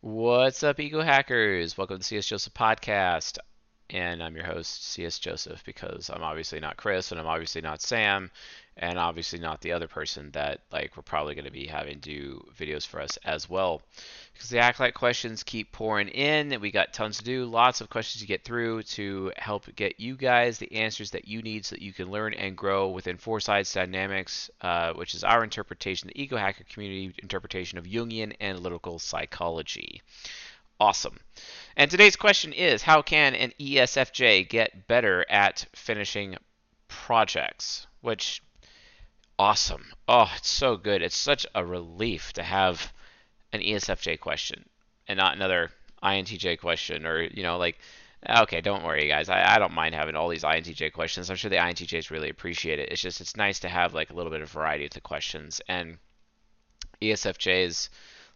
What's up, Ego Hackers? Welcome to CS Joseph Podcast. And I'm your host, CS Joseph, because I'm obviously not Chris, and I'm obviously not Sam, and obviously not the other person that like we're probably going to be having do videos for us as well. Because the Acolyte questions keep pouring in, and we got tons to do, lots of questions to get through to help get you guys the answers that you need so that you can learn and grow within Four Sides Dynamics, uh, which is our interpretation, the Ego Hacker community interpretation of Jungian analytical psychology. Awesome. And today's question is How can an ESFJ get better at finishing projects? Which, awesome. Oh, it's so good. It's such a relief to have an ESFJ question and not another INTJ question or, you know, like, okay, don't worry, guys. I, I don't mind having all these INTJ questions. I'm sure the INTJs really appreciate it. It's just, it's nice to have like a little bit of variety to the questions. And ESFJs,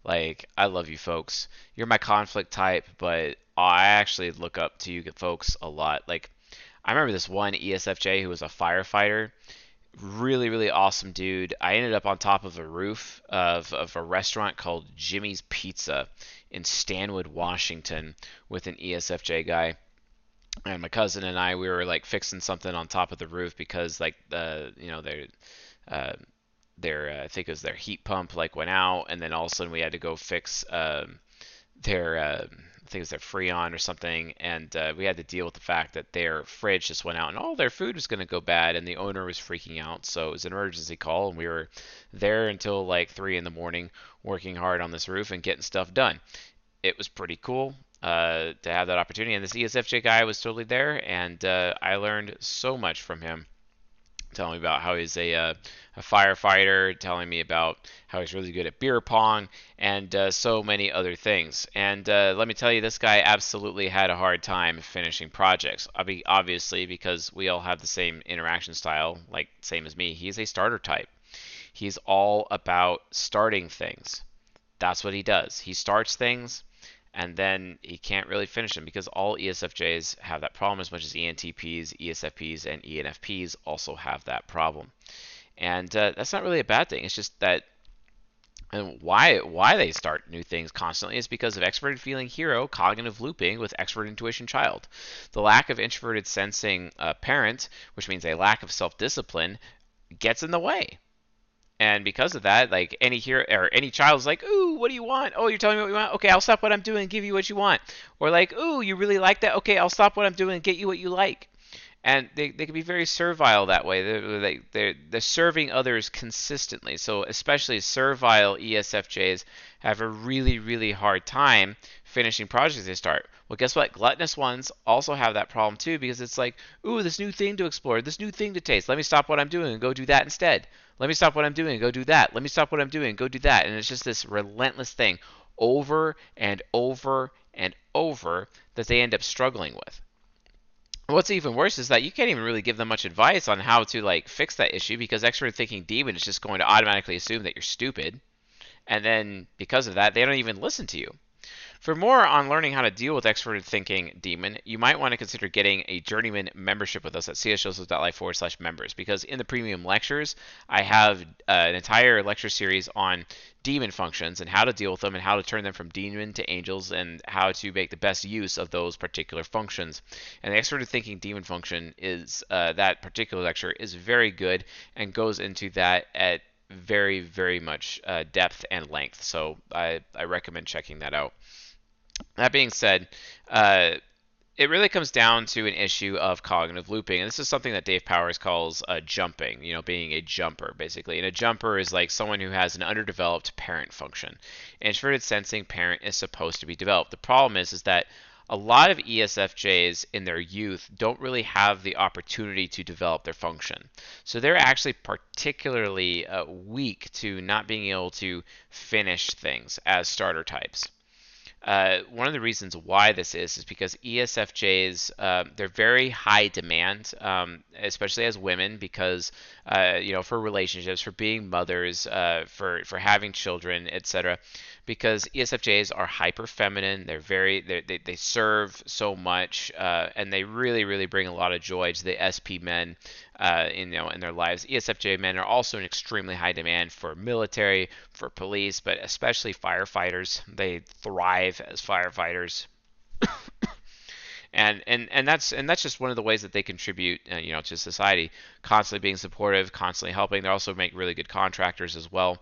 like, I love you folks. You're my conflict type, but I actually look up to you folks a lot. Like, I remember this one ESFJ who was a firefighter. Really, really awesome dude. I ended up on top of a roof of, of a restaurant called Jimmy's Pizza in Stanwood, Washington, with an ESFJ guy and my cousin and I we were like fixing something on top of the roof because like the you know their uh, their uh, I think it was their heat pump like went out and then all of a sudden we had to go fix um, their uh, I think it was their Freon or something and uh, we had to deal with the fact that their fridge just went out and all their food was going to go bad and the owner was freaking out so it was an emergency call and we were there until like three in the morning working hard on this roof and getting stuff done it was pretty cool uh, to have that opportunity. And this ESFJ guy was totally there, and uh, I learned so much from him. Telling me about how he's a, uh, a firefighter, telling me about how he's really good at beer pong, and uh, so many other things. And uh, let me tell you, this guy absolutely had a hard time finishing projects. Obviously, because we all have the same interaction style, like same as me. He's a starter type. He's all about starting things. That's what he does. He starts things and then he can't really finish them because all ESFJs have that problem as much as ENTPs, ESFPs, and ENFPs also have that problem. And uh, that's not really a bad thing. It's just that and why why they start new things constantly is because of extroverted feeling hero cognitive looping with extrovert intuition child. The lack of introverted sensing uh, parent, which means a lack of self-discipline, gets in the way and because of that, like any here or any child's like, "Ooh, what do you want? Oh, you're telling me what you want? Okay, I'll stop what I'm doing and give you what you want." Or like, "Ooh, you really like that? Okay, I'll stop what I'm doing and get you what you like." And they, they can be very servile that way. They're, they're, they're serving others consistently. So, especially servile ESFJs have a really, really hard time finishing projects they start. Well, guess what? Gluttonous ones also have that problem too because it's like, ooh, this new thing to explore, this new thing to taste. Let me stop what I'm doing and go do that instead. Let me stop what I'm doing and go do that. Let me stop what I'm doing and go do that. And it's just this relentless thing over and over and over that they end up struggling with. What's even worse is that you can't even really give them much advice on how to like fix that issue because extrovert thinking demon is just going to automatically assume that you're stupid. And then because of that, they don't even listen to you. For more on learning how to deal with extroverted thinking demon, you might want to consider getting a journeyman membership with us at csjoseph.life forward slash members because in the premium lectures, I have uh, an entire lecture series on demon functions and how to deal with them and how to turn them from demon to angels and how to make the best use of those particular functions. And the extroverted thinking demon function is uh, that particular lecture is very good and goes into that at very, very much uh, depth and length. So I, I recommend checking that out. That being said, uh, it really comes down to an issue of cognitive looping. And this is something that Dave Powers calls uh, jumping, you know, being a jumper, basically. And a jumper is like someone who has an underdeveloped parent function. Introverted sensing parent is supposed to be developed. The problem is, is that a lot of ESFJs in their youth don't really have the opportunity to develop their function. So they're actually particularly uh, weak to not being able to finish things as starter types. Uh, one of the reasons why this is is because ESFJs uh, they're very high demand, um, especially as women, because uh, you know for relationships, for being mothers, uh, for for having children, etc. because ESFJs are hyper feminine. They're very they they serve so much, uh, and they really really bring a lot of joy to the SP men, uh, in you know in their lives. ESFJ men are also in extremely high demand for military, for police, but especially firefighters. They thrive as firefighters. and and and that's and that's just one of the ways that they contribute uh, you know to society constantly being supportive constantly helping they also make really good contractors as well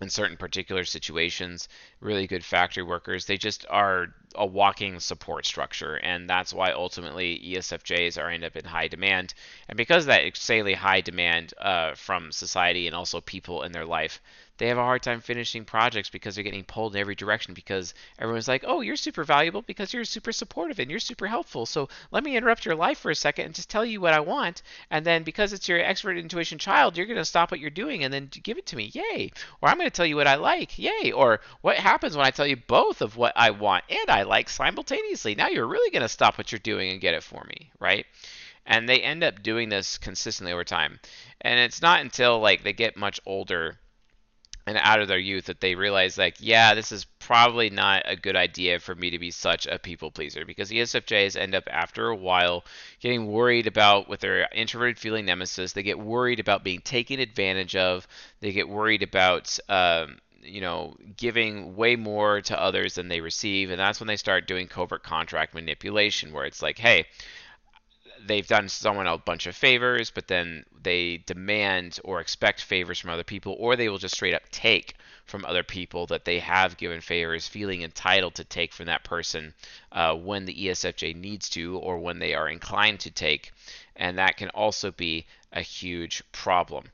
in certain particular situations, really good factory workers. They just are a walking support structure, and that's why ultimately ESFJs are end up in high demand. And because of that insanely high demand uh, from society and also people in their life, they have a hard time finishing projects because they're getting pulled in every direction because everyone's like, oh, you're super valuable because you're super supportive and you're super helpful. So let me interrupt your life for a second and just tell you what I want. And then because it's your expert intuition child, you're going to stop what you're doing and then give it to me. Yay. Or I'm going to tell you what I like. Yay. Or what happens when I tell you both of what I want and I like simultaneously? Now you're really going to stop what you're doing and get it for me, right? And they end up doing this consistently over time. And it's not until like they get much older and out of their youth that they realize like yeah this is probably not a good idea for me to be such a people pleaser because ESFJs end up after a while getting worried about with their introverted feeling nemesis. They get worried about being taken advantage of. They get worried about um, you know giving way more to others than they receive. And that's when they start doing covert contract manipulation where it's like hey they've done someone a bunch of favors, but then they demand or expect favors from other people, or they will just straight up take from other people that they have given favors, feeling entitled to take from that person uh, when the ESFJ needs to or when they are inclined to take. And that can also be a huge problem.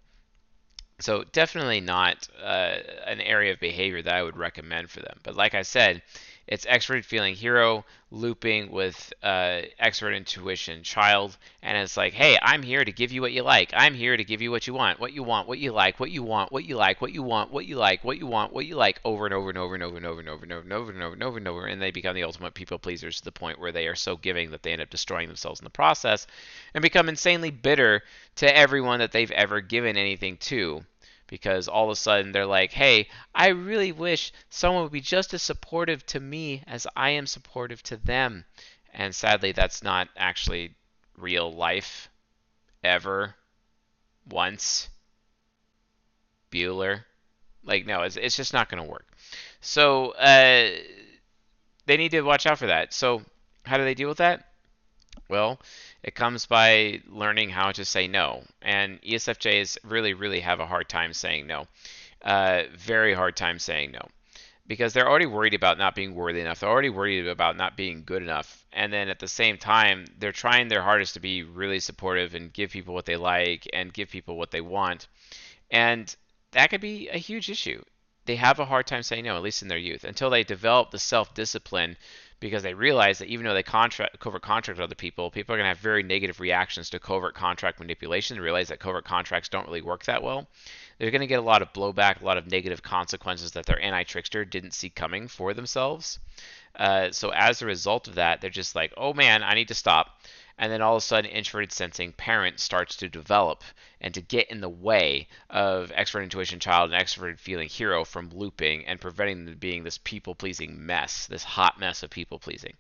So, definitely not uh, an area of behavior that I would recommend for them. But, like I said, it's expert feeling hero looping with uh, expert intuition child, and it's like, hey, I'm here to give you what you like. I'm here to give you what you want, what you want, what you like, what you want, what you like, what you want, what you like, what you want, what you like, over and over and over and over and over and over and over and over and over and over and over, and they become the ultimate people pleasers to the point where they are so giving that they end up destroying themselves in the process, and become insanely bitter to everyone that they've ever given anything to because all of a sudden they're like, hey, I really wish someone would be just as supportive to me as I am supportive to them. And sadly, that's not actually real life ever. Once. Bueller. Like, no, it's, it's just not going to work. So, uh, they need to watch out for that. So, how do they deal with that? Well, it comes by learning how to say no. And ESFJs really, really have a hard time saying no. Uh, very hard time saying no. Because they're already worried about not being worthy enough. They're already worried about not being good enough. And then at the same time, they're trying their hardest to be really supportive and give people what they like and give people what they want. And that could be a huge issue. They have a hard time saying no, at least in their youth, until they develop the self discipline because they realize that even though they contract covert contract with other people, people are going to have very negative reactions to covert contract manipulation. They realize that covert contracts don't really work that well. They're going to get a lot of blowback, a lot of negative consequences that their anti-trickster didn't see coming for themselves. Uh, so as a result of that, they're just like, oh man, I need to stop and then all of a sudden introverted sensing parent starts to develop and to get in the way of extrovert intuition child and extroverted feeling hero from looping and preventing them being this people pleasing mess this hot mess of people pleasing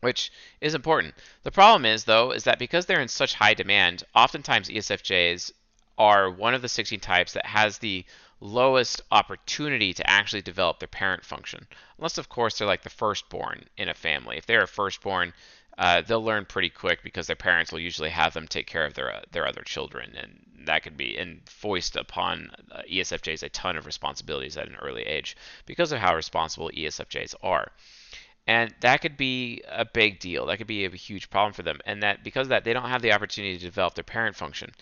which is important. The problem is though is that because they're in such high demand oftentimes esfjs are one of the 16 types that has the lowest opportunity to actually develop their parent function. Unless of course they're like the firstborn in a family. If they're a firstborn uh, they'll learn pretty quick because their parents will usually have them take care of their uh, their other children, and that could be and foist upon uh, ESFJs a ton of responsibilities at an early age because of how responsible ESFJs are. And that could be a big deal. That could be a huge problem for them. And that because of that, they don't have the opportunity to develop their parent function.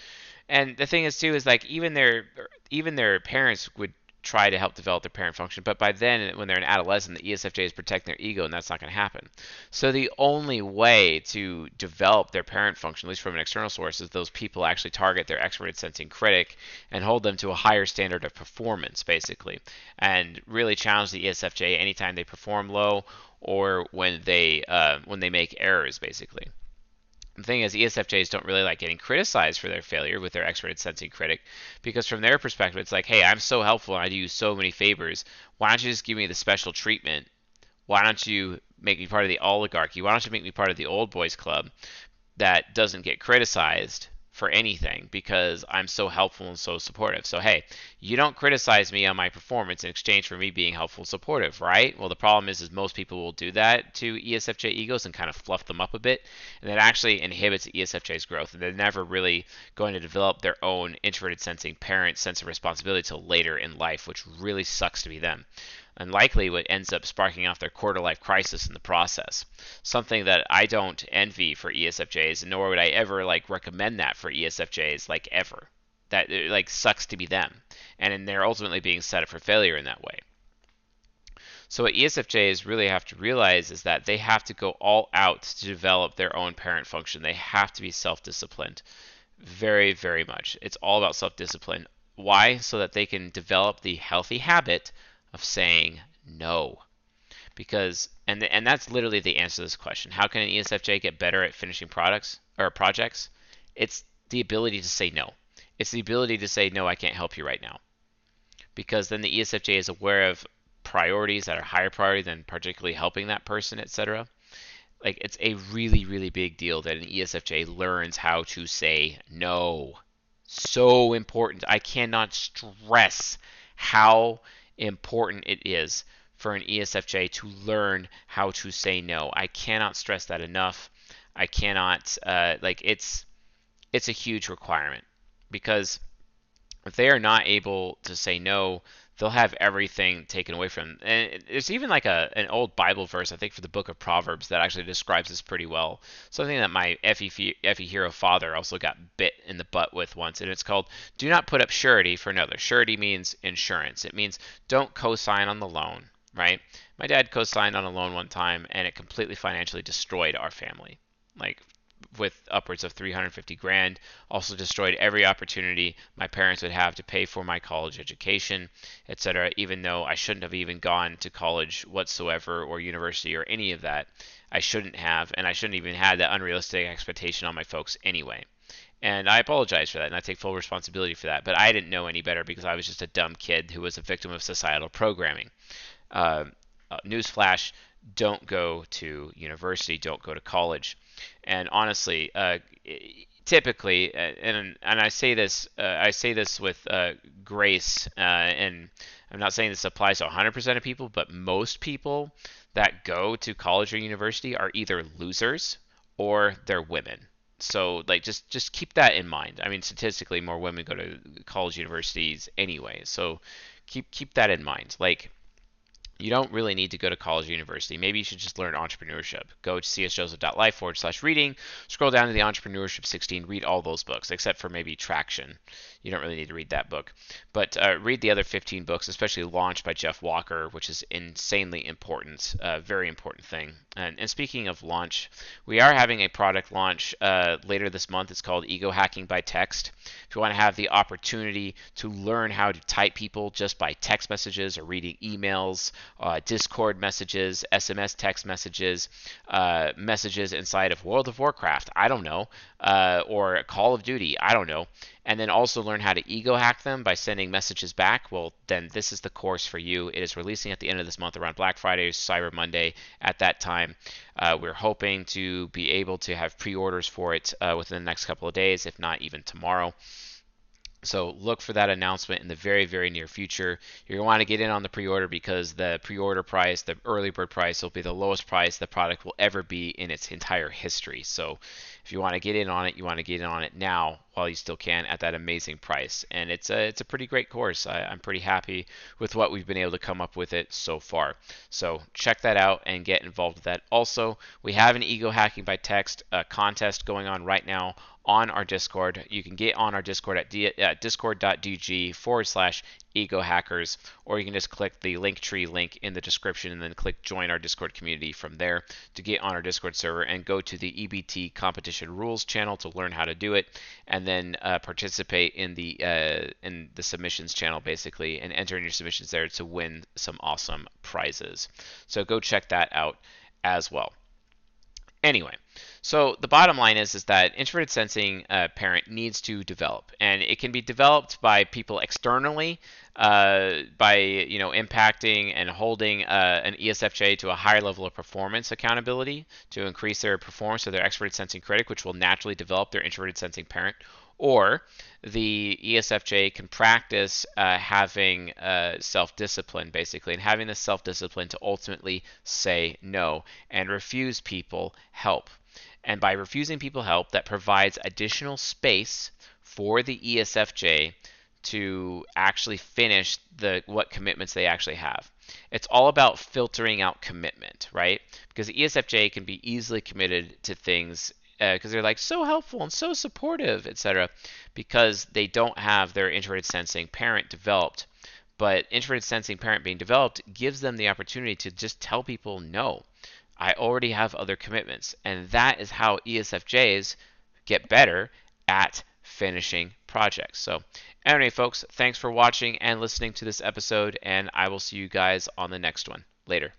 And the thing is too is like even their even their parents would try to help develop their parent function. But by then, when they're an adolescent, the ESFJ is protecting their ego, and that's not going to happen. So the only way to develop their parent function, at least from an external source, is those people actually target their extroverted sensing critic and hold them to a higher standard of performance, basically, and really challenge the ESFJ anytime they perform low or when they uh, when they make errors, basically. The thing is, ESFJs don't really like getting criticized for their failure with their expert sensing critic, because from their perspective, it's like, hey, I'm so helpful and I do you so many favors. Why don't you just give me the special treatment? Why don't you make me part of the oligarchy? Why don't you make me part of the old boys club that doesn't get criticized for anything because I'm so helpful and so supportive. So, hey, you don't criticize me on my performance in exchange for me being helpful and supportive, right? Well, the problem is, is most people will do that to ESFJ egos and kind of fluff them up a bit, and that actually inhibits ESFJ's growth. And they're never really going to develop their own introverted sensing parent sense of responsibility till later in life, which really sucks to be them and likely what ends up sparking off their quarter life crisis in the process. Something that I don't envy for ESFJs, nor would I ever like recommend that for ESFJs, like ever. That it, like sucks to be them, and they're ultimately being set up for failure in that way. So what ESFJs really have to realize is that they have to go all out to develop their own parent function. They have to be self-disciplined. Very, very much. It's all about self-discipline. Why? So that they can develop the healthy habit of saying no. Because and and that's literally the answer to this question. How can an ESFJ get better at finishing products or projects? It's the ability to say no. It's the ability to say no, I can't help you right now. Because then the ESFJ is aware of priorities that are higher priority than particularly helping that person, etc. Like it's a really really big deal that an ESFJ learns how to say no. So important. I cannot stress how important it is for an ESFJ to learn how to say no. I cannot stress that enough. I cannot uh, like it's it's a huge requirement because if they are not able to say no, they'll have everything taken away from them. And there's even like a an old Bible verse I think for the book of Proverbs that actually describes this pretty well. Something that my FE, FE hero father also got bit in the butt with once, and it's called "Do not put up surety for another." Surety means insurance. It means don't co-sign on the loan, right? My dad co-signed on a loan one time, and it completely financially destroyed our family. Like with upwards of 350 grand. Also destroyed every opportunity my parents would have to pay for my college education, etc. Even though I shouldn't have even gone to college whatsoever or university or any of that. I shouldn't have, and I shouldn't even had that unrealistic expectation on my folks anyway. And I apologize for that, and I take full responsibility for that. But I didn't know any better because I was just a dumb kid who was a victim of societal programming. Uh, uh, newsflash: Don't go to university. Don't go to college. And honestly, uh, typically, uh, and and I say this, uh, I say this with uh, grace, uh, and I'm not saying this applies to 100% of people, but most people that go to college or university are either losers or they're women. So like just just keep that in mind. I mean, statistically, more women go to college universities anyway. So keep keep that in mind. Like you don't really need to go to college or university. Maybe you should just learn entrepreneurship. Go to csjoseph.life forward slash reading, scroll down to the Entrepreneurship 16, read all those books, except for maybe Traction. You don't really need to read that book. But uh, read the other 15 books, especially Launch by Jeff Walker, which is insanely important, uh, very important thing. And, and, speaking of launch, we are having a product launch uh, later this month. It's called Ego Hacking by Text. If you want to have the opportunity to learn how to type people just by text messages or reading emails, uh, Discord messages, SMS text messages, uh, messages inside of World of Warcraft, I don't know, uh, or Call of Duty, I don't know and then also learn how to ego hack them by sending messages back, well, then this is the course for you. It is releasing at the end of this month around Black Friday, Cyber Monday. At that time, uh, we're hoping to be able to have pre orders for it uh, within the next couple of days, if not even tomorrow. So look for that announcement in the very, very near future. You're going to want to get in on the pre-order because the pre-order price, the early bird price, will be the lowest price the product will ever be in its entire history. So if you want to get in on it, you want to get in on it now while you still can at that amazing price. And it's a it's a pretty great course. I, am pretty happy with what we've been able to come up with it so far. So check that out and get involved with that. Also, we have an ego hacking by text uh, contest going on right now on our Discord. You can get on our Discord at, at discord.gg forward slash ego hackers, or you can just click the Linktree link in the description and then click join our Discord community from there to get on our Discord server and go to the EBT competition rules channel to learn how to do it, and then uh, participate in the uh, in the submissions channel basically and enter in your submissions there to win some awesome prizes. So go check that out as well. Anyway, So the bottom line is is that introverted sensing uh, parent needs to develop, and it can be developed by people externally, uh, by you know impacting and holding uh, an ESFJ to a higher level of performance accountability to increase their performance of their extroverted sensing critic, which will naturally develop their introverted sensing parent, or the ESFJ can practice uh, having uh, self discipline, basically, and having the self discipline to ultimately say no and refuse people help. And by refusing people help, that provides additional space for the ESFJ to actually finish the what commitments they actually have. It's all about filtering out commitment, right? Because the ESFJ can be easily committed to things because uh, they're like so helpful and so supportive, etc. Because they don't have their introverted sensing parent developed. But introverted sensing parent being developed gives them the opportunity to just tell people no. I already have other commitments, and that is how ESFJs get better at finishing projects. So, anyway, folks, thanks for watching and listening to this episode, and I will see you guys on the next one. Later.